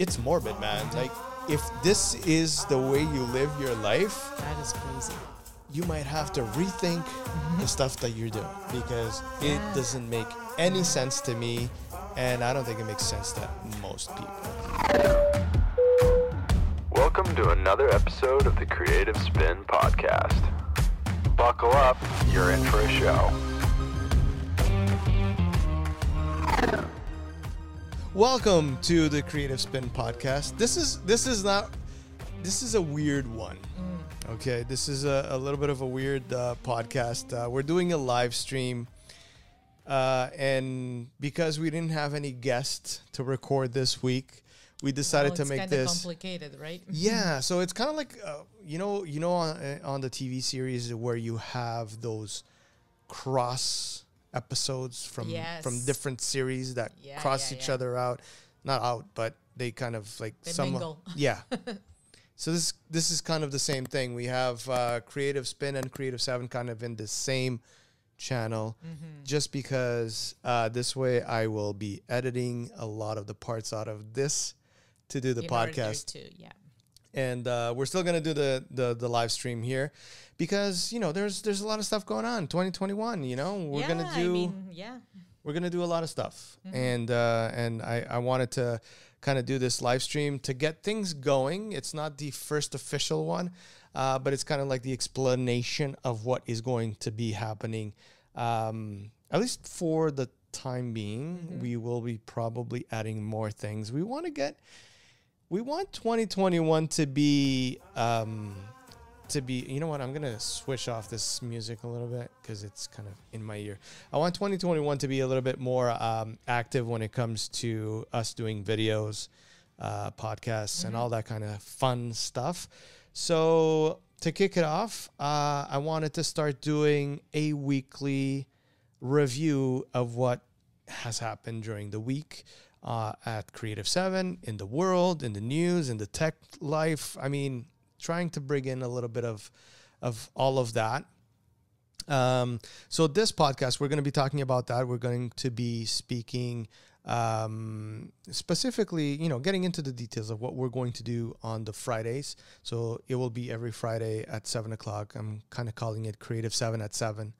it's morbid, man. Like if this is the way you live your life, That is crazy. you might have to rethink the mm-hmm. stuff that you're doing because it doesn't make any sense to me and I don't think it makes sense to most people. Welcome to another episode of the Creative Spin Podcast. Buckle up, you're in for a show. Welcome to the Creative Spin podcast. This is this is not this is a weird one. Okay, this is a, a little bit of a weird uh, podcast. Uh, we're doing a live stream, uh, and because we didn't have any guests to record this week, we decided Well, to make this. complicated, right? Yeah, so it's kind of like uh, you know, you know, on, uh, on the TV series where you have those cross episodes from from different series that Yeah, cross yeah, each yeah. other out, not out, but they kind of like They some mingle. yeah. so this this is kind of the same thing. We have uh, Creative Spin and Creative Seven kind of in the same channel, Mm-hmm. just because uh, this way I will be editing a lot of the parts out of this to do the In podcast to, yeah. And uh, we're still gonna do the, the the live stream here because you know there's there's a lot of stuff going on 2021 you know we're yeah, gonna do I mean, yeah. we're gonna do a lot of stuff Mm-hmm. and uh, and I, I wanted to kind of do this live stream to get things going it's not the first official one uh, but it's kind of like the explanation of what is going to be happening um, at least for the time being Mm-hmm. we will be probably adding more things we want to get we want 2021 to be um to be you know what? I'm gonna switch off this music a little bit because it's kind of in my ear. I want 2021 to be a little bit more um, active when it comes to us doing videos uh, podcasts and all that kind of fun stuff. So to kick it off uh, i wanted to start doing a weekly review of what has happened during the week uh, at Creative 7, in the world, in the news, in the tech life. I mean, trying to bring in a little bit of, of all of that. Um, so this podcast, we're going to be talking about that. We're going to be speaking um, specifically, you know, getting into the details of what we're going to do on the Fridays. So it will be every Friday at seven o'clock. I'm kind of calling it Creative Seven at seven.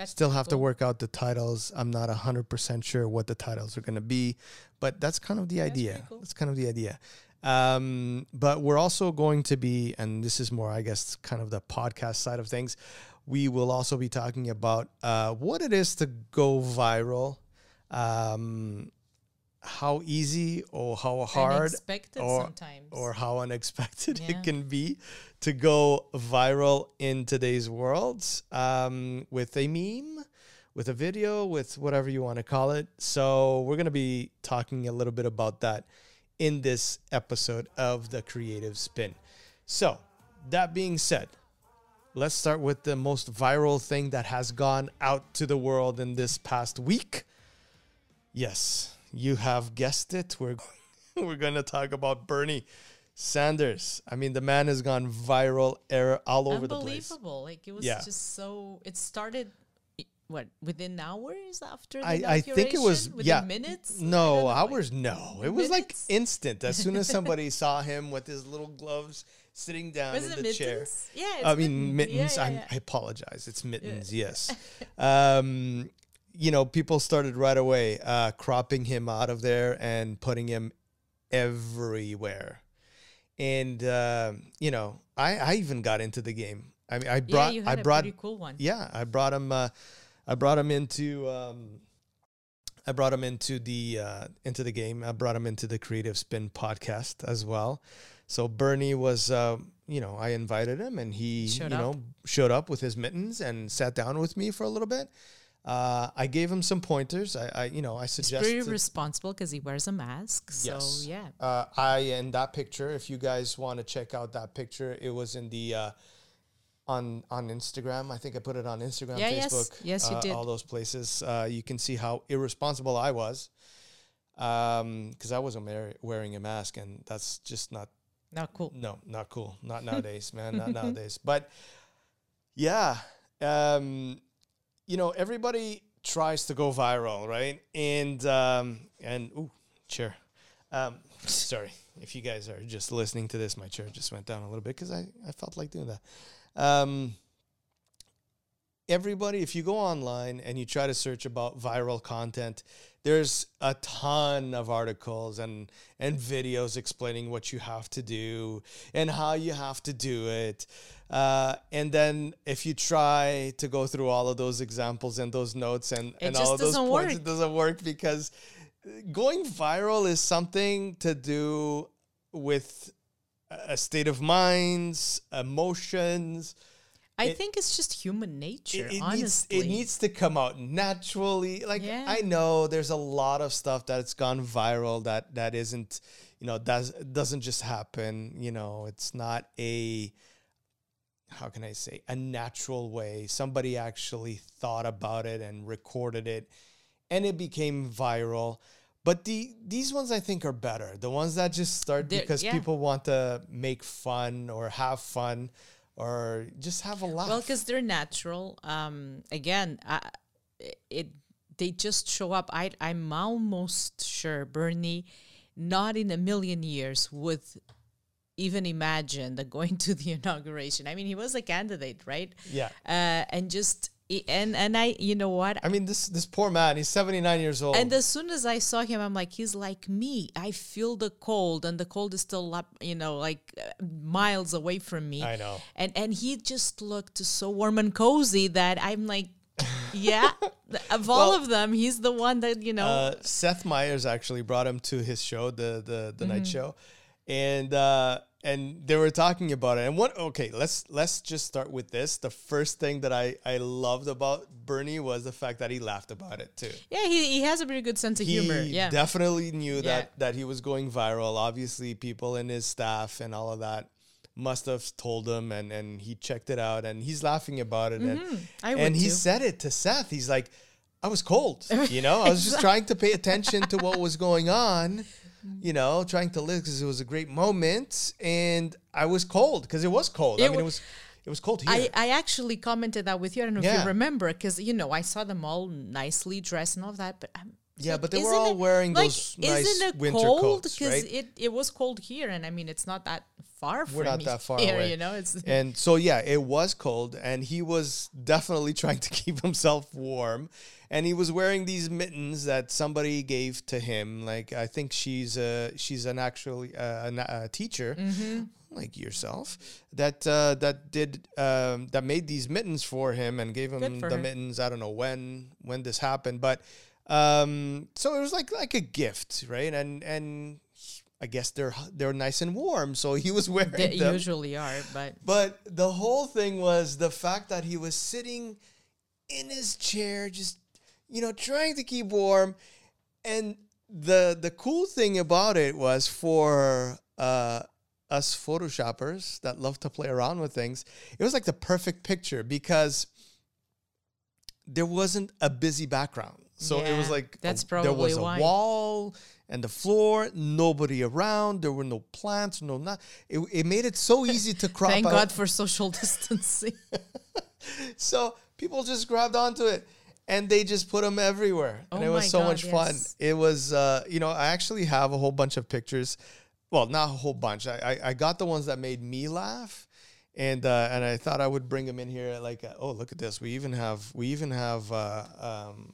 That's Still have to work out the titles. I'm not 100% sure what the titles are going to be, but that's kind of the idea. cool. That's kind of the idea. Um, but we're also going to be, and this is more, I guess, kind of the podcast side of things. We will also be talking about uh, what it is to go viral, um, how easy or how hard or, sometimes. or how unexpected Yeah. it can be to go viral in today's world um, with a meme, with a video, with whatever you want to call it. So, we're going to be talking a little bit about that in this episode of the Creative Spin. So, that being said, let's start with the most viral thing that has gone out to the world in this past week. Yes, you have guessed it. We're we're going to talk about Bernie Sanders. I mean, the man has gone viral all over the place. Unbelievable. Like it was Yeah. just so it started what within hours after the I, I think it was? Within yeah minutes no don't like- hours no it was like instant as soon as somebody saw him with his little gloves sitting down Was in the chair? Yeah, it's I mean mitten- yeah, mittens. yeah, I'm, yeah. I apologize. It's mittens. Yes. um, you know, people started right away uh, cropping him out of there and putting him everywhere. And uh, you know, I, I even got into the game. I mean, I Yeah, brought you I brought cool one. yeah, I brought him. Uh, I brought him into. Um, I brought him into the uh, into the game. I brought him into the Creative Spin podcast as well. So Bernie was, uh, you know, I invited him, and he, Showed you up. know, showed up with his mittens and sat down with me for a little bit. Uh, I gave him some pointers. I, I you know, I It's suggested. pretty responsible because he wears a mask. So Yes. yeah. Uh, I in that picture. If you guys want to check out that picture, it was in the uh, on on Instagram. I think I put it on Instagram, Yeah. Facebook. Yes, you uh, did. All those places. Uh, you can see how irresponsible I was, because I wasn't wear- wearing a mask, and that's just not Not cool. no, not cool. Not nowadays, man. Not nowadays. But yeah, um, you know, everybody tries to go viral, right? And um, and ooh, chair. Um, sorry if you guys are just listening to this. My chair just went down a little bit because I I felt like doing that. Um, everybody, if you go online and you try to search about viral content, there's a ton of articles and and videos explaining what you have to do and how you have to do it. Uh, and then if you try to go through all of those examples and those notes and, It and all of those points, work. it doesn't work because going viral is something to do with a state of minds, emotions. I It- think it's just human nature. It, it needs honestly, it needs to come out naturally. Like Yeah. I know there's a lot of stuff that's gone viral that that isn't, you know, does doesn't just happen. You know, it's not a how can I say a natural way. Somebody actually thought about it and recorded it, and it became viral. But the these ones I think are better. The ones that just start They're- because yeah. people want to make fun or have fun or just have a laugh. Well, because they're natural. Um, again, I, it they just show up. I I'm almost sure Bernie, not in a million years would even imagine that going to the inauguration. I mean, he was a candidate, right? Yeah. Uh, and just and and I, you know what? I mean, this this poor man. He's seventy nine years old. And as soon as I saw him, I'm like, he's like me. I feel the cold, and the cold is still up, you know, like uh, miles away from me. I know. And and he just looked so warm and cozy that I'm like, yeah. of all Well, of them, he's the one that you know. uh, Seth Meyers actually brought him to his show, the the the night Mm-hmm. show, and uh, and they were talking about it. And what? Okay, let's let's just start with this. The first thing that I I loved about Bernie was the fact that he laughed about it too. yeah, he, he has a pretty good sense of He humor. Yeah. definitely knew Yeah. that that he was going viral. Obviously, people in his staff and all of that must have told him, and and he checked it out, and he's laughing about it. And, Mm-hmm. I would and he too. said it to Seth. He's like, I was cold. You know, I was just trying to pay attention to what was going on. Mm. You know, trying to live because it was a great moment, and I was cold because it was cold. I It mean, it was it was cold here. I, I actually commented that with you. I don't know if you remember, because you know I saw them all nicely dressed and all of that. But I'm, it's Yeah, like, but they were all it- wearing like, those nice isn't it winter cold? coats, Because right? it it was cold here, and I mean it's not that far We're from not that far here. away. You know, it's and so yeah, it was cold, and he was definitely trying to keep himself warm, and he was wearing these mittens that somebody gave to him. Like I think she's a she's an actually uh, an- a teacher. Like yourself, that uh, that did um, that made these mittens for him and gave him the mittens. I don't know when when this happened, but um, so it was like like a gift, right? And and I guess they're they're nice and warm, so he was wearing they them. usually are. But But the whole thing was the fact that he was sitting in his chair, just you know, trying to keep warm. And the the cool thing about it was for uh, us photoshoppers that love to play around with things, it was like the perfect picture because there wasn't a busy background. So it was Yeah, like a- that's there was a why. wall and the floor, nobody around. There were no plants, no not. It, it made it so easy to crop thank out. God for social distancing. So people just grabbed onto it and they just put them everywhere. oh and it was so God, much fun. It was, uh, you know, I actually have a whole bunch of pictures. Well, not a whole bunch. I, I, I got the ones that made me laugh. And uh, and I thought I would bring them in here. Like, uh, oh, look at this. We even have we even have uh, um,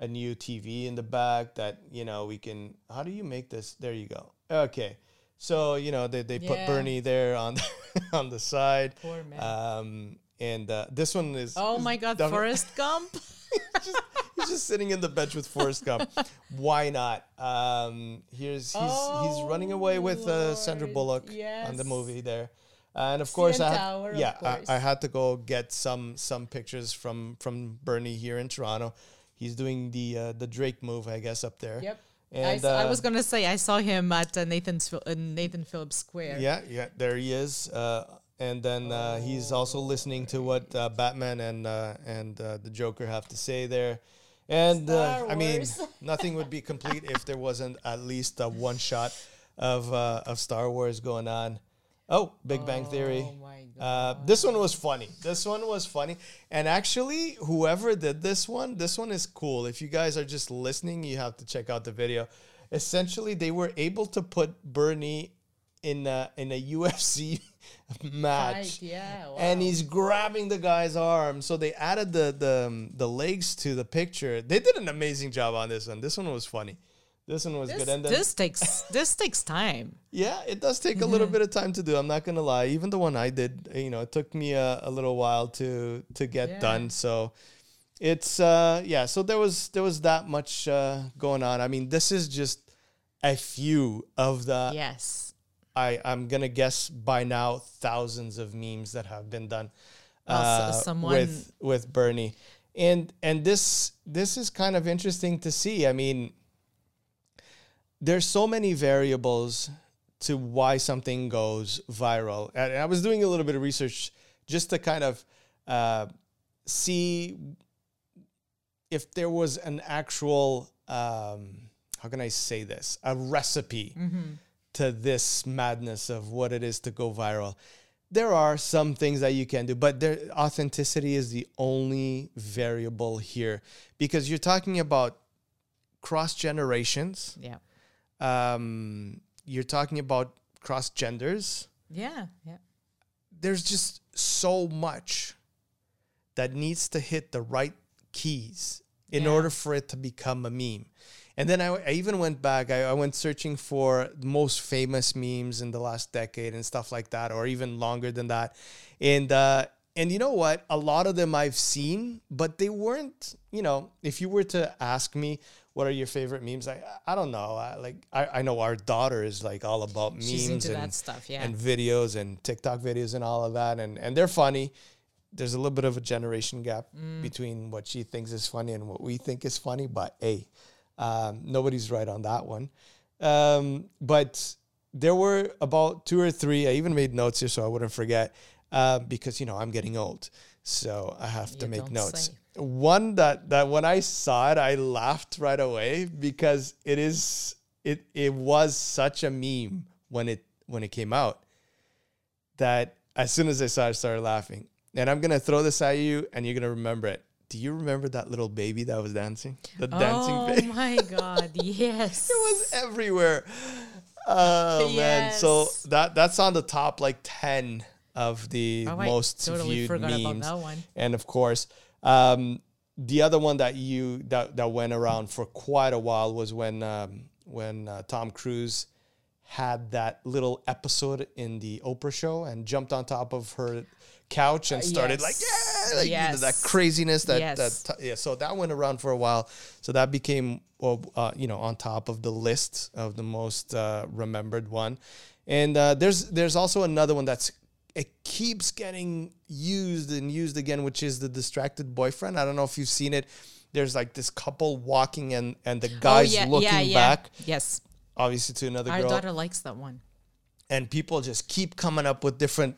a new TV in the back that you know we can. How do you make this? There you go. Okay, so you know they, they put Bernie there on on the side. Poor man. Um, and uh, this one is. oh is my God, defi- Forrest Gump. just, he's just sitting in the bench with Forrest Gump. Why not? Um, here's he's he's running away with uh, Sandra Oh, Lord, Bullock on the movie there. And of course, I had, Tower, yeah, I. I had to go get some some pictures from from Bernie here in Toronto. He's doing the uh, the Drake move, I guess, up there. Yep. I, And s- I uh, was gonna say I saw him at uh, Nathan's uh, Nathan Phillips Square. Yeah, yeah, there he is. Uh, and then uh, he's also listening to what uh, Batman and uh, and uh, the Joker have to say there. And uh, I mean, nothing would be complete if there wasn't at least uh, one shot of uh, of Star Wars going on. Oh, Big Bang Theory. Oh my Uh, this one was funny. This one was funny. And actually, whoever did this one, this one is cool. If you guys are just listening, you have to check out the video. essentially they were able to put Bernie in a in a UFC match. Right, yeah, And he's grabbing the guy's arm. So they added the the um, the legs to the picture. They did an amazing job on this one. This one was funny. This one was This, good. And then, this takes this takes time. yeah, it does take a little bit of time to do. I'm not gonna lie. Even the one I did, you know, it took me a, a little while to to get Yeah. done. So it's uh yeah. So there was there was that much uh, going on. I mean, this is just a few of the yes. I I'm gonna guess by now thousands of memes that have been done uh, someone- with with Bernie, and and this this is kind of interesting to see. I mean, there's so many variables to why something goes viral, and I was doing a little bit of research just to kind of uh, see if there was an actual um, how can I say this a recipe to this madness of what it is to go viral. There are some things that you can do, but there authenticity is the only variable here because you're talking about cross generations. Yeah. Um, you're talking about cross genders. Yeah. Yeah. There's just so much that needs to hit the right keys in Yeah. order for it to become a meme. And then I, I even went back, I, I went searching for the most famous memes in the last decade and stuff like that, or even longer than that. And, uh, and you know what? A lot of them I've seen, but they weren't, you know, if you were to ask me, what are your favorite memes? I, I don't know. I, like, I, I know our daughter is like all about memes She's into and, that stuff, yeah. and videos and TikTok videos and all of that. And, and they're funny. There's a little bit of a generation gap Mm. between what she thinks is funny and what we think is funny. But hey, um, nobody's right on that one. Um, but there were about two or three. I even made notes here so I wouldn't forget uh, because you know I'm getting old, so I have to make notes. say. One that that when I saw it, I laughed right away because it is it it was such a meme when it when it came out that as soon as I saw it, I started laughing. And I'm gonna throw this at you, and you're gonna remember it. Do you remember that little baby that was dancing? The dancing oh baby. oh my god! Yes. It was everywhere. Oh man! So that that's on the top like ten of the Oh, I most totally viewed forgot about memes. that one. And of course, um, the other one that you that, that went around for quite a while was when um, when uh, Tom Cruise had that little episode in the Oprah show and jumped on top of her couch and started like yes. yeah, like know, that craziness that Yes. that yeah. So that went around for a while. So that became well, uh, you know, on top of the list of the most uh, remembered one. And uh, there's there's also another one that's it keeps getting used and used again, which is the distracted boyfriend. I don't know if you've seen it. There's like this couple walking and and the oh, guy's oh, yeah, looking yeah, yeah. back, Yes. obviously to another Our girl, daughter likes that one. and people just keep coming up with different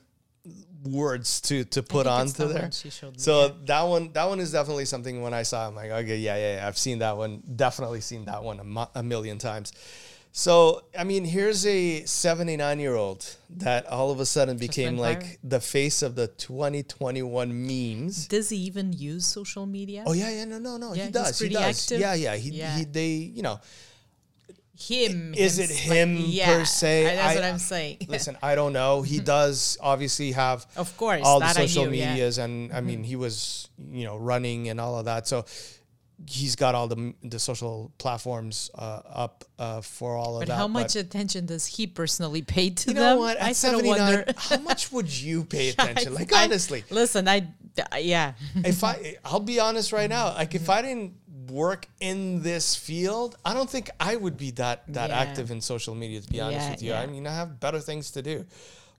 words to to put onto there. showed me, so that one that one is definitely something when I saw I'm like, okay, yeah, yeah, yeah, I've seen that one. Definitely seen that one a, mo- a million times. So, I mean, here's a 79 year old that all of a sudden became like the face of the 2021 memes. Does he even use social media? Oh yeah, yeah, no, no, no. Yeah, he he's does. He pretty does. active. Yeah, yeah. He, Yeah. he, they, you know, Him. Is it hims- like, him yeah, per se? That's I- what I'm saying. listen, I don't know. He does obviously have Of course, all the social knew, yeah. Mm-hmm. medias, and I mean, he was you know running and all of that. So he's got all the the social platforms uh, up uh, for all of But that. how much attention does he personally pay to them? you them? know what? I At sort of 79, wonder. how much would you pay attention? Like I- honestly, listen, I yeah. if I I'll be honest right now, like if I didn't work in this field, I don't think I would be that that Yeah. active in social media to be honest Yeah, with you. yeah. I mean, I have better things to do.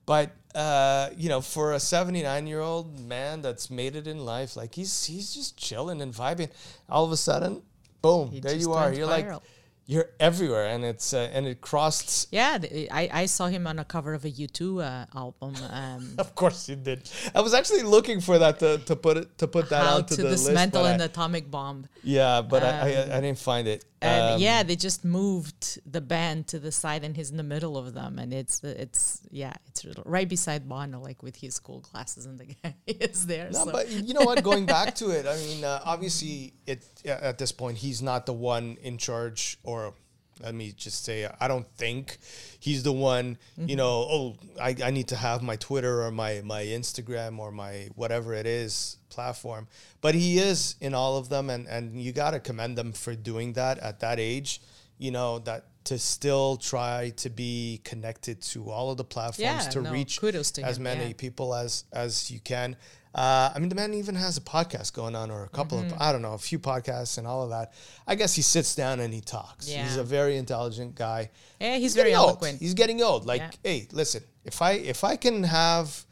But uh, you know, for a 79-year-old man that's made it in life, like he's he's just chilling and vibing. All of a sudden, boom, He there you are. You're viral. like you're everywhere and it's uh, and it crossed Yeah, th- I, I saw him on a cover of a U2 uh, album. Um, of course you did. I was actually looking for that to, to put it to put that how onto to the list. dismantle an I- atomic bomb. yeah, but I, I I didn't find it. And Um, yeah, they just moved the band to the side, and he's in the middle of them, and it's it's yeah, it's right beside Bono, like with his cool glasses, and the guy is there. No, so. but you know what? Going back to it, I mean, uh, obviously, it at this point, he's not the one in charge, or let me just say I don't think he's the one, you know, oh, I, I need to have my Twitter or my my Instagram or my whatever it is platform. But he is in all of them and and you got to commend them for doing that at that age, you know, that to still try to be connected to all of the platforms Yeah, to no, reach as many yeah. people as as you can. Uh, I mean, the man even has a podcast going on, or a couple Mm-hmm. of I don't know, a few podcasts and all of that. I guess he sits down and he talks. He's a very intelligent guy. Yeah, he's very getting old. eloquent. He's getting old. Like, Yeah. hey, listen, if I if I can have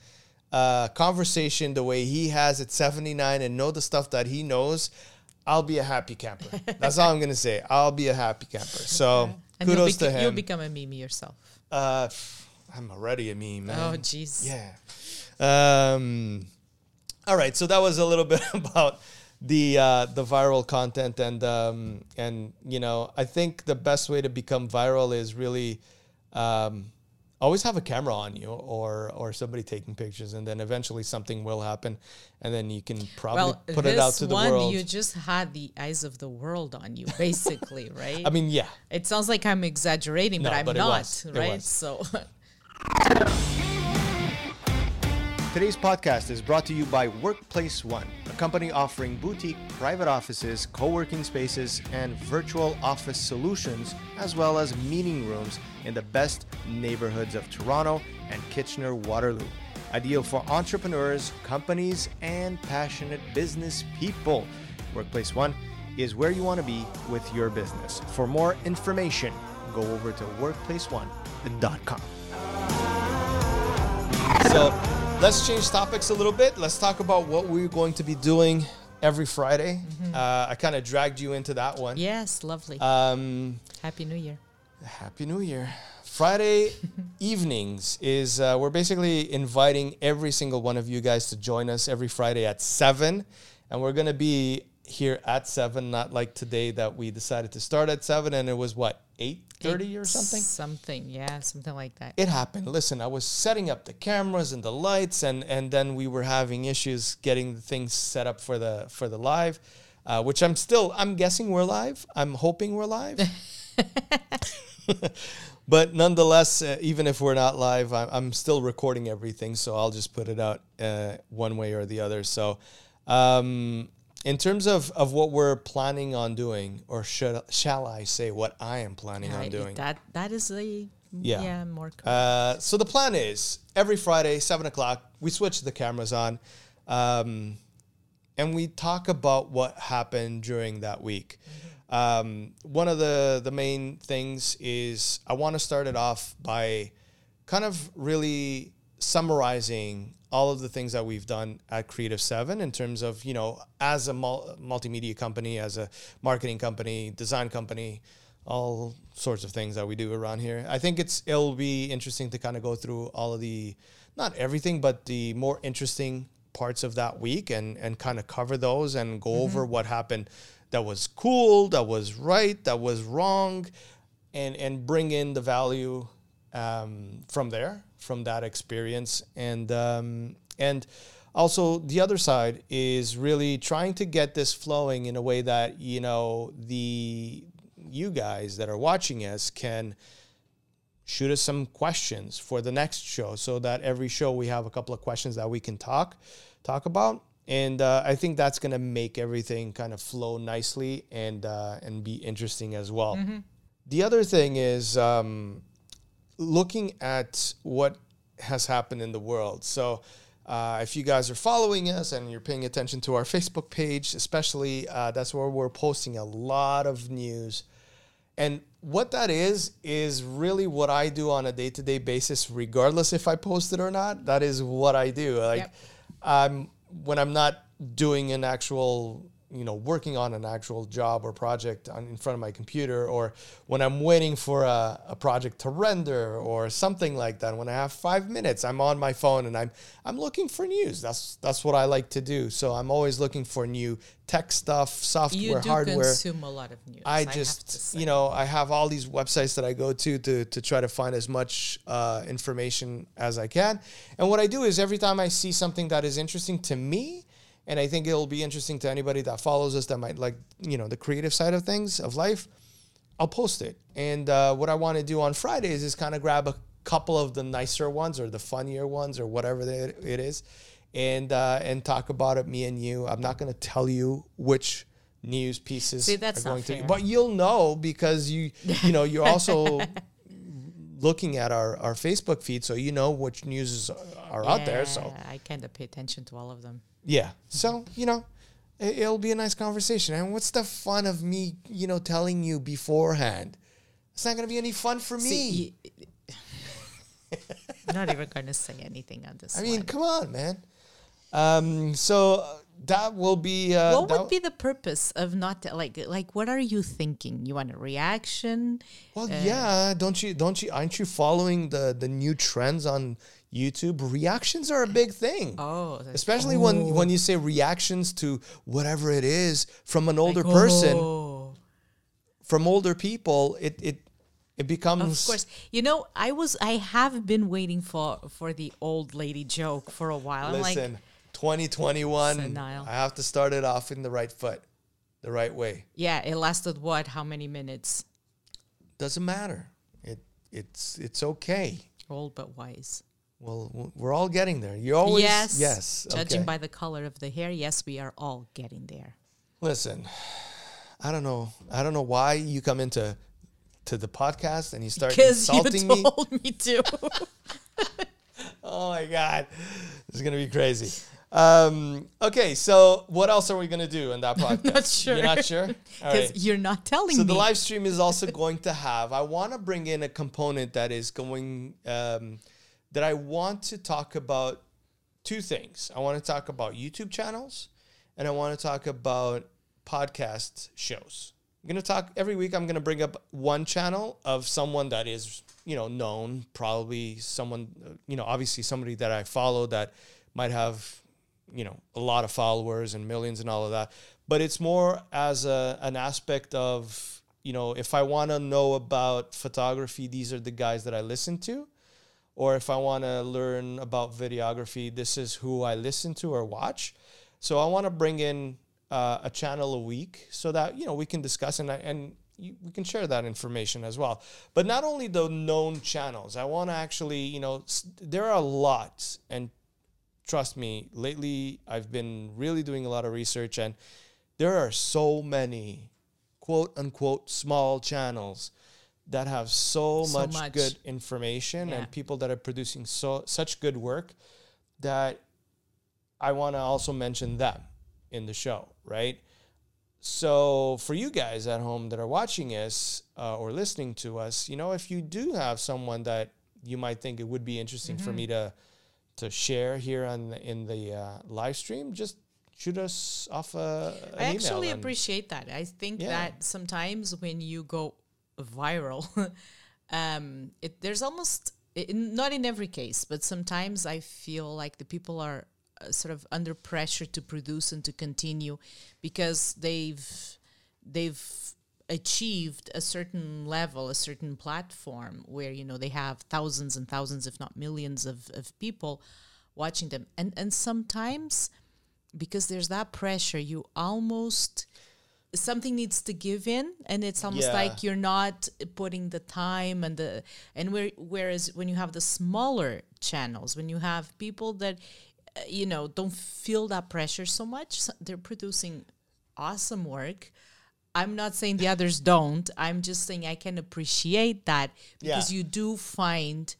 a conversation the way he has at 79 and know the stuff that he knows, I'll be a happy camper. That's all I'm gonna say. I'll be a happy camper. So kudos beca- to him. you'll become a meme yourself. uh, I'm already a meme, man. Oh, jeez. Yeah. Um, all right. So that was a little bit about the uh, the viral content, and um, and you know, I think the best way to become viral is really um, always have a camera on you, or or somebody taking pictures, and then eventually something will happen, and then you can probably Well, put it out to the one, world. you just had the eyes of the world on you, basically, right? I mean, yeah. it sounds like I'm exaggerating, but I'm but not, right? So, Today's podcast is brought to you by Workplace One, a company offering boutique private offices, co working spaces, and virtual office solutions, as well as meeting rooms in the best neighborhoods of Toronto and Kitchener Waterloo. Ideal for entrepreneurs, companies, and passionate business people. Workplace One is where you want to be with your business. For more information, go over to workplaceone.com. So let's change topics a little bit. Let's talk about what we're going to be doing every Friday. Uh, I kind of dragged you into that one. yes, lovely. Um, Happy New Year. Happy New Year. Friday evenings is uh, we're basically inviting every single one of you guys to join us every Friday at seven, and we're gonna be here at seven, not like today that we decided to start at seven and it was what eight thirty or something. Something, yeah, something like that. it happened. Listen, I was setting up the cameras and the lights, and and then we were having issues getting the things set up for the for the live, uh, which I'm still. I'm guessing we're live. I'm hoping we're live. but nonetheless, uh, even if we're not live, I'm, I'm still recording everything, so I'll just put it out uh, one way or the other. So. Um, in terms of, of what we're planning on doing, or should shall I say what I am planning on doing? That that is a Yeah. yeah, more. Uh, so the plan is every Friday, seven o'clock, we switch the cameras on, um, and we talk about what happened during that week. Um, one of the the main things is I want to start it off by kind of really summarizing all of the things that we've done at Creative Seven in terms of you know as a mul- multimedia company, as a marketing company, design company, all sorts of things that we do around here. I think it's it'll be interesting to kind of go through all of the not everything, but the more interesting parts of that week and and kind of cover those and go over what happened that was cool, that was right, that was wrong, and and bring in the value um, from there, from that experience, and um, and also the other side is really trying to get this flowing in a way that you know the you guys that are watching us can shoot us some questions for the next show so that every show we have a couple of questions that we can talk talk about. And uh, I think that's going to make everything kind of flow nicely and uh, and be interesting as well. The other thing is um, looking at what has happened in the world. So, uh, if you guys are following us and you're paying attention to our Facebook page, especially, uh, that's where we're posting a lot of news. And what that is, is really what I do on a day to day basis, regardless if I post it or not. That is what I do. Like, Yep. I'm when I'm not doing an actual, you know, working on an actual job or project on, in front of my computer, or when I'm waiting for a, a project to render or something like that. When I have five minutes, I'm on my phone and I'm I'm looking for news. That's that's what I like to do. So I'm always looking for new tech stuff, software, hardware. you do hardware. consume a lot of news. I have to just, say. you know, I have all these websites that I go to to to try to find as much uh, information as I can. And what I do is every time I see something that is interesting to me, and I think it'll be interesting to anybody that follows us that might like, you know, the creative side of things of life, I'll post it. And uh, what I want to do on Fridays is kind of grab a couple of the nicer ones or the funnier ones or whatever it it is, and uh, and talk about it, me and you. I'm not going to tell you which news pieces See, that's are going to, but you'll know because you you know you're also looking at our our Facebook feed, so you know which news is, are out there. So I kind of pay attention to all of them. Yeah. So, you know, it, it'll be a nice conversation. And what's the fun of me, you know, telling you beforehand? It's not going to be any fun for me. See, y- not even going to say anything on this. I mean, one. come on, man. Um, so uh, that will be. Uh, what that- would be the purpose of not like like what are you thinking? You want a reaction? Well, yeah. Don't you? Don't you? Aren't you following the the new trends on YouTube? Reactions are a big thing. Oh, Especially when when you say reactions to whatever it is from an older person, Oh. from older people, it it it becomes Of course, you know I was I have been waiting for for the old lady joke for a while. I'm like, Listen, 2021. Senile. I have to start it off in the right foot, the right way. yeah, it lasted what? How many minutes? Doesn't matter. It it's it's okay. Old but wise. Well, we're all getting there. You always yes, yes. Judging okay. by the color of the hair, yes, we are all getting there. Listen, I don't know. I don't know why you come into to the podcast and you start Because you insulting me. told me to. Oh my god, this is gonna be crazy. Um, okay, so what else are we gonna do in that podcast? not sure. You're not sure. Because right. you're not telling So me. the live stream is also going to have. I want to bring in a component that is going um, that I want to talk about two things. I want to talk about YouTube channels, and I want to talk about podcast shows. I'm gonna talk every week. I'm gonna bring up one channel of someone that is you know known, probably someone you know obviously somebody that I follow that might have you know a lot of followers and millions and all of that but it's more as a, an aspect of you know if i want to know about photography these are the guys that i listen to or if i want to learn about videography this is who i listen to or watch. So i want to bring in uh, a channel a week so that you know we can discuss and, and you, we can share that information as well. But not only the known channels i want to actually you know there are a lot and trust me, lately I've been really doing a lot of research and there are so many quote unquote small channels that have so, So much, much. good information Yeah. and people that are producing so such good work that I want to also mention them in the show, right? So for you guys at home that are watching us uh, or listening to us, you know, if you do have someone that you might think it would be interesting for me to to share here on the, in the uh, live stream, just shoot us off a, I actually appreciate that. I think Yeah. that sometimes when you go viral, um, it, there's almost not in every case, but sometimes I feel like the people are uh, sort of under pressure to produce and to continue because they've they've achieved a certain level, a certain platform where you know they have thousands and thousands, if not millions, of, of people watching them, and and sometimes because there's that pressure, you almost something needs to give in and it's almost Yeah. like you're not putting the time and the and where whereas when you have the smaller channels when you have people that uh, you know don't feel that pressure so much so they're producing awesome work i'm not saying the others don't i'm just saying i can appreciate that because Yeah. you do find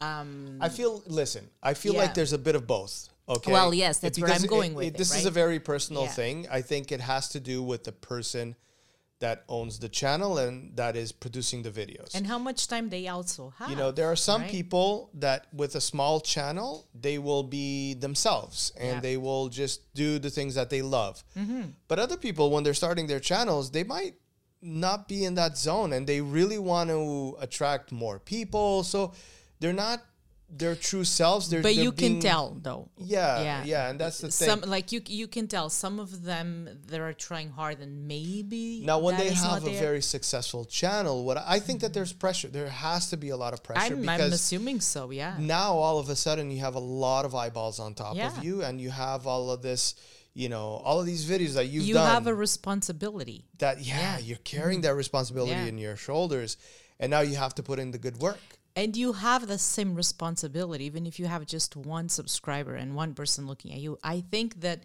um I feel. Listen, I feel Yeah. like there's a bit of both. Okay. Well, yes, that's where I'm going with it, This is a very personal Yeah. thing. I think it has to do with the person that owns the channel and that is producing the videos. and how much time they also have you know, there are some right? people that with a small channel, they will be themselves and Yeah. they will just do the things that they love. Mm-hmm. But other people, when they're starting their channels, they might not be in that zone and they really want to attract more people. So they're not their true selves. They're, but they're you can tell though Yeah, Yeah. yeah, and that's the thing. some like you you can tell some of them they are trying hard and maybe now, when they have a there. very successful channel, what I think that there's pressure. There has to be a lot of pressure I'm, because I'm assuming so yeah now all of a sudden you have a lot of eyeballs on top Yeah. of you and you have all of this you know, all of these videos that you've you done. have a responsibility. that yeah, Yeah. you're carrying that responsibility Yeah. in your shoulders, and now you have to put in the good work. And you have the same responsibility, even if you have just one subscriber and one person looking at you. I think that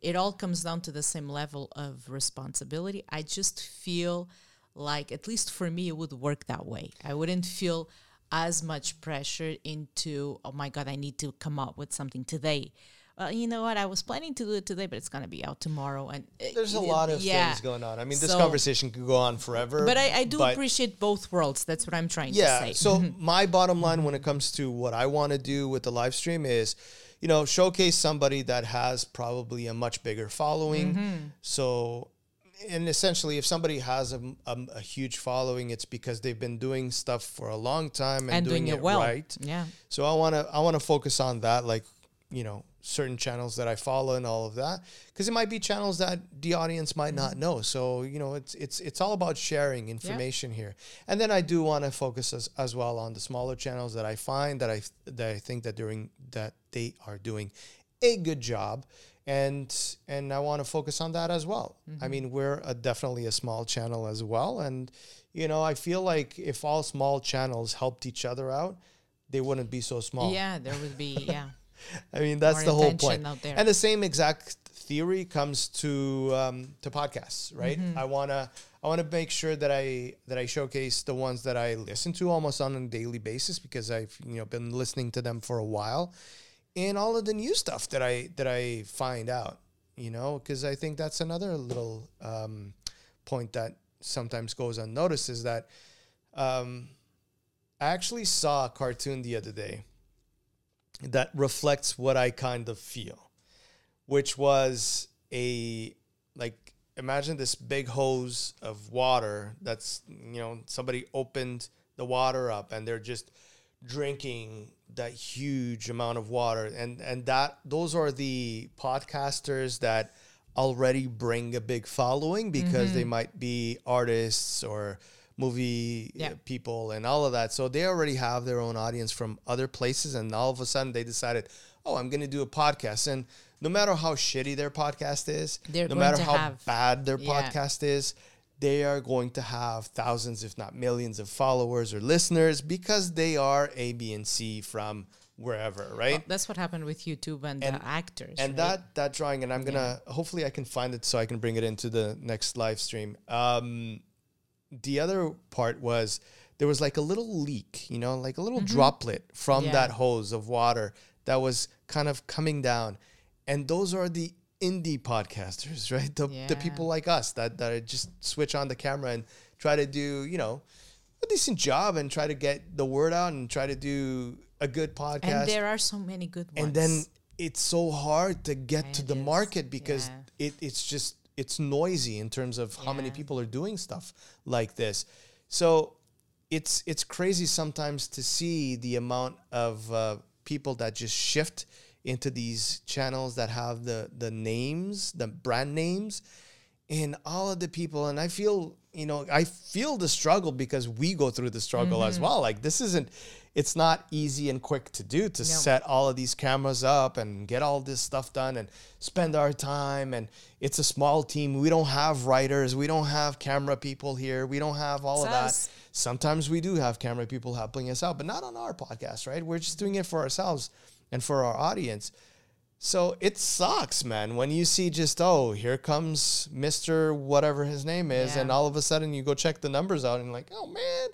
it all comes down to the same level of responsibility. I just feel like, at least for me, it would work that way. I wouldn't feel as much pressure into, oh my God, I need to come up with something today. Well, you know what? I was planning to do it today, but it's going to be out tomorrow. And uh, There's a lot of yeah. things going on. I mean, this So- conversation could go on forever. But I, I do but- appreciate both worlds. That's what I'm trying yeah to say. so my bottom line when it comes to what i want to do with the live stream is you know showcase somebody that has probably a much bigger following Mm-hmm. so and essentially if somebody has a, a, a huge following it's because they've been doing stuff for a long time and, and doing, it well. right Yeah. so I want to I want to focus on that, like you know certain channels that I follow and all of that, because it might be channels that the audience might not know. So you know it's it's it's all about sharing information here, and then I do want to focus as, as well on the smaller channels that I find that I that I think that doing that they are doing a good job. And and I want to focus on that as well. I mm-hmm. mean, we're a, definitely a small channel as well, and you know, I feel like if all small channels helped each other out, they wouldn't be so small. Yeah, there would be, yeah. I mean that's More the whole point. And the same exact theory comes to um, to podcasts, right? Mm-hmm. I wanna I wanna make sure that I that I showcase the ones that I listen to almost on a daily basis because I've you know been listening to them for a while, and all of the new stuff that I that I find out, you know, because I think that's another little um, point that sometimes goes unnoticed is that um, I actually saw a cartoon the other day that reflects what I kind of feel, which was a like imagine this big hose of water that's you know somebody opened the water up and they're just drinking that huge amount of water. And and that those are the podcasters that already bring a big following because they mm-hmm. might be artists or movie Yeah. uh, people and all of that so they already have their own audience from other places and all of a sudden they decided oh i'm going to do a podcast and no matter how shitty their podcast is They're no matter how have- bad their Yeah. podcast is they are going to have thousands if not millions of followers or listeners because they are a b and c from wherever right Well, that's what happened with YouTube and, And- the actors. and right? that that drawing and i'm gonna hopefully i can find it so i can bring it into the next live stream um the other part was there was like a little leak you know like a little mm-hmm. droplet from Yeah. that hose of water that was kind of coming down and those are the indie podcasters right the, the people like us that that just switch on the camera and try to do you know a decent job and try to get the word out and try to do a good podcast and there are so many good ones. and then it's so hard to get to the is, market because yeah. it, it's just it's noisy in terms of how many people are doing stuff like this. So it's it's crazy sometimes to see the amount of uh, people that just shift into these channels that have the the names the brand names and all of the people and i feel you know i feel the struggle because we go through the struggle as well. Like this isn't it's not easy and quick to do to set all of these cameras up and get all this stuff done and spend our time. And it's a small team. We don't have writers. We don't have camera people here. We don't have all It's of that. sometimes we do have camera people helping us out but not on our podcast right? We're just doing it for ourselves and for our audience. So it sucks, man, when you see just, oh, here comes Mr. whatever his name is, and all of a sudden you go check the numbers out and you're like, oh man,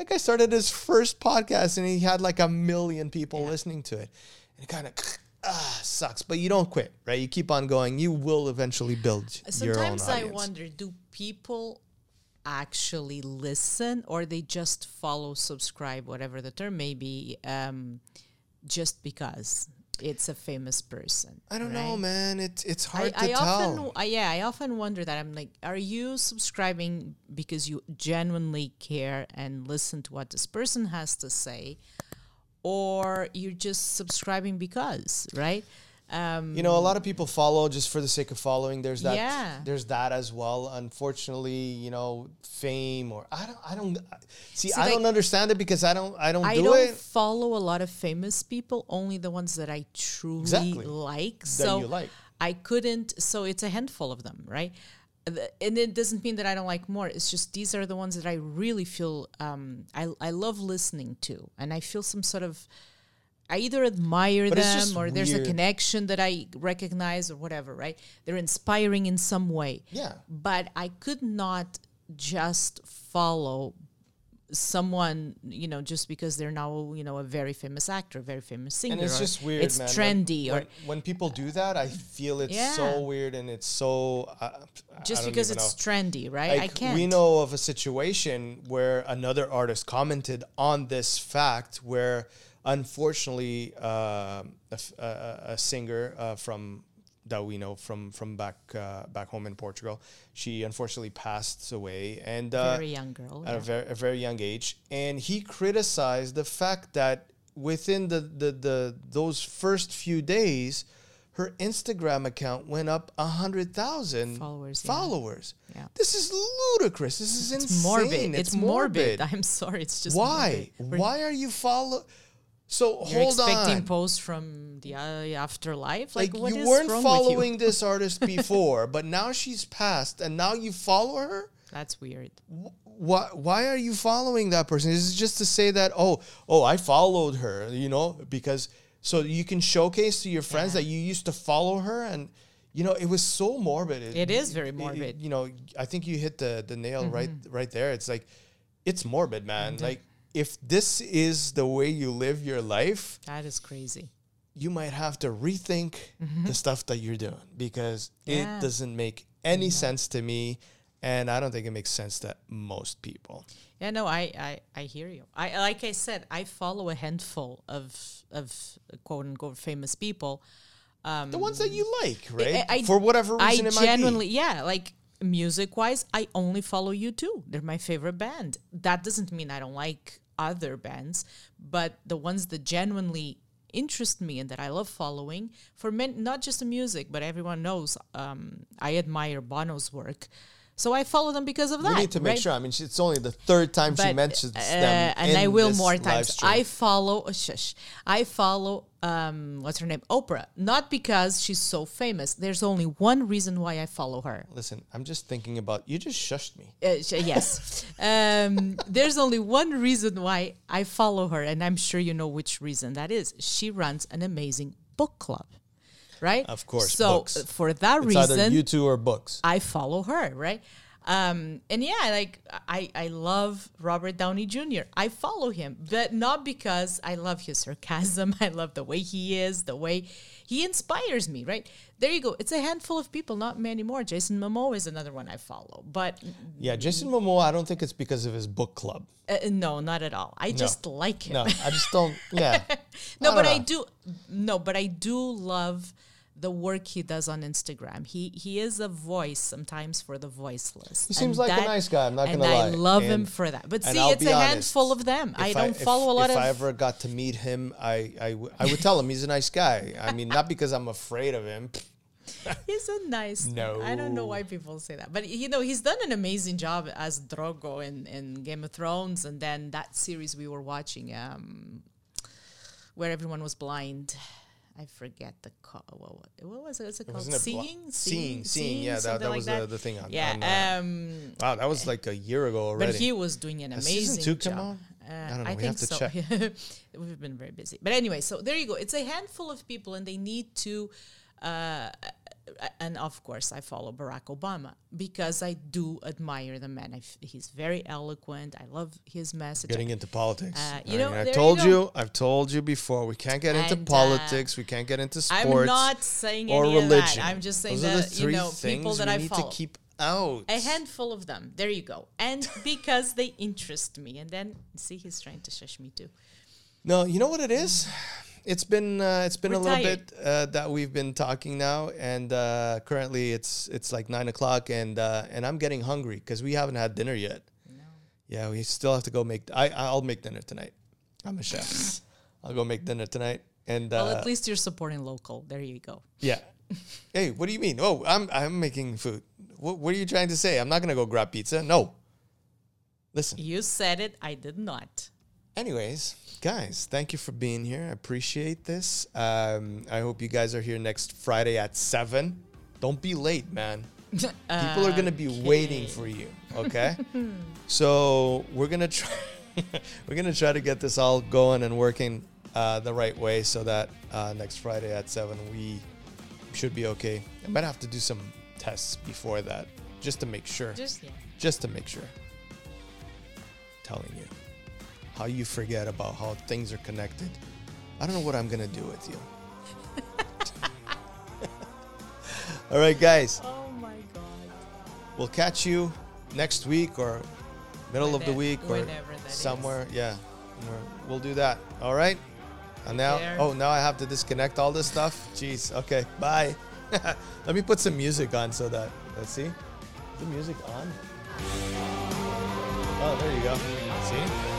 that guy started his first podcast and he had like a million people listening to it. And it kind of ah, sucks. But you don't quit, right? You keep on going. You will eventually build your own Sometimes I wonder do people actually listen or they just follow, subscribe, whatever the term may be, um, just because it's a famous person? I don't know, man. It's it's hard I, to I tell. often, I, yeah, I often wonder that. I'm like, are you subscribing because you genuinely care and listen to what this person has to say, or you're just subscribing because, right? Um, You know, a lot of people follow just for the sake of following. There's that. Yeah. There's that as well. Unfortunately, you know, fame or I don't. I don't see. See, I like, don't understand it because I don't. I don't I do don't it follow a lot of famous people, only the ones that I truly Exactly. like. that so you like. I couldn't. So it's a handful of them, right? And it doesn't mean that I don't like more. It's just these are the ones that I really feel um, I I love listening to, and I feel some sort of. I either admire But them or there's a connection that I recognize or whatever, right? They're inspiring in some way. Yeah. But I could not just follow someone, you know, just because they're now, you know, a very famous actor, a very famous singer. and it's just weird It's man. trendy when, or when, when people do that i feel it's Yeah. so weird and it's so uh, just because it's know. trendy, right? I can't. We know of a situation where another artist commented on this fact where unfortunately a a, a- a- singer uh, from that we know from from back uh, back home in Portugal she unfortunately passed away and uh, very young girl. at yeah. a very, a very young age, and he criticized the fact that within the, the, the those first few days, her Instagram account went up a hundred thousand Followers. Followers. Yeah. This is ludicrous. This is It's insane. morbid. It's, It's, morbid. I'm sorry. It's just Why? morbid. Why are you follow? So You're hold expecting on. posts from the uh, afterlife. Like, Like, what you is weren't following you? this artist before, but now she's passed, and now you follow her. That's weird. why why are you following that person? Is it just to say that oh oh I followed her, you know, because so you can showcase to your friends Yeah. that you used to follow her and you know it was so morbid. It is very morbid. Mm-hmm. you know, I think you hit the the nail right right there. It's like it's morbid, man. Like if this is the way you live your life, That is crazy. you might have to rethink the stuff that you're doing because Mm-hmm. Yeah. it doesn't make any sense to me and I don't think it makes sense to most people. Yeah, no, I, I, I hear you. I like I said, I follow a handful of of quote unquote famous people. the ones that you like, right? I- I- For whatever reason, I it genuinely, yeah, like music wise, I only follow U2. They're my favorite band. That doesn't mean I don't like other bands, but the ones that genuinely interest me and that I love following for men, not just the music, but everyone knows um, I admire Bono's work. So I follow them because of that. We need to make right? sure. I mean, she- it's only the third time she mentions uh, them, and I will more times. I follow oh, shush. I follow um what's her name? Oprah. Not because she's so famous. There's only one reason why I follow her. Listen, I'm just thinking about you. Just shushed me. Uh, sh- yes. um, there's only one reason why I follow her, and I'm sure you know which reason that is. She runs an amazing book club, right? Of course, So books. uh, for that It's reason, either U2 or books. I follow her, right? Um, and yeah, like I, I love Robert Downey Jr. I follow him, but not because I love his sarcasm. I love the way he is, the way he inspires me, right? There you go. It's a handful of people, not many more. Jason Momoa is another one I follow, but Yeah, Jason Momoa. I don't think it's because of his book club. uh, no, not at all. I just like him. No, I just don't. Yeah. no, I but don't I do. No, but I do love the work he does on Instagram. He he is a voice sometimes for the voiceless. He seems And like a nice guy, I'm not gonna lie. I love him for that. But see, it's a honest, handful of them. I don't if- follow a lot if of. If I ever got to meet him, I, I, w- I would tell him he's a nice guy. I mean, not because I'm afraid of him. He's a nice. No. I don't know why people say that, but you know he's done an amazing job as Drogo in, in Game of Thrones, and then that series we were watching, um, where everyone was blind. I forget the call. What, what was it? What's it called? It blo- seeing, Seeing, Seeing, yeah, that- that like was the- the thing on- yeah, on, uh, um, Wow, that was like a year ago already. but he was doing an Has amazing season two come job. on? Uh, I don't know, I we think have to so. We've been very busy, but anyway, so there you go. It's a handful of people, and they need to. Uh, and of course, I follow Barack Obama because I do admire the man. I f- he's very eloquent. I love his message. Getting into politics. Uh, you I, know, mean, I you told go. you, I've told you before, we can't get into And, uh, politics. we can't get into sports. I'm not saying or any religion. I'm just saying Those that you know people that I need follow. to keep out. a handful of them. There you go. And because they interest me, and then see, he's trying to shush me too. No, you know what it is. It's been uh, it's been We're a little tired. bit uh, that we've been talking now, and uh, currently it's it's like nine o'clock, and uh, and I'm getting hungry because we haven't had dinner yet. Yeah, we still have to go make. I I'll make dinner tonight. I'm a chef. I'll go make dinner tonight, and uh, Well, at least you're supporting local. There you go. yeah. hey, what do you mean? Oh, I'm I'm making food. What what are you trying to say? I'm not gonna go grab pizza. No. Listen, You said it. I did not. Anyways, guys, thank you for being here. I appreciate this. Um, I hope you guys are here next Friday at seven. Don't be late, man. People are gonna be waiting for you. Okay. so we're gonna try. we're gonna try to get this all going and working uh, the right way, so that uh, next Friday at seven we should be okay. I might have to do some tests before that, just to make sure. Just yeah. Just to make sure. Telling you how you forget about how things are connected. I don't know what I'm gonna do with you. all right, guys. Oh my god. We'll catch you next week or middle of the week or whenever that is. somewhere. Yeah, we'll do that. All right. And now, oh, now I have to disconnect all this stuff. Jeez. Okay. Bye. Let me put some music on so that let's see. Is the music on? Oh, there you go. See?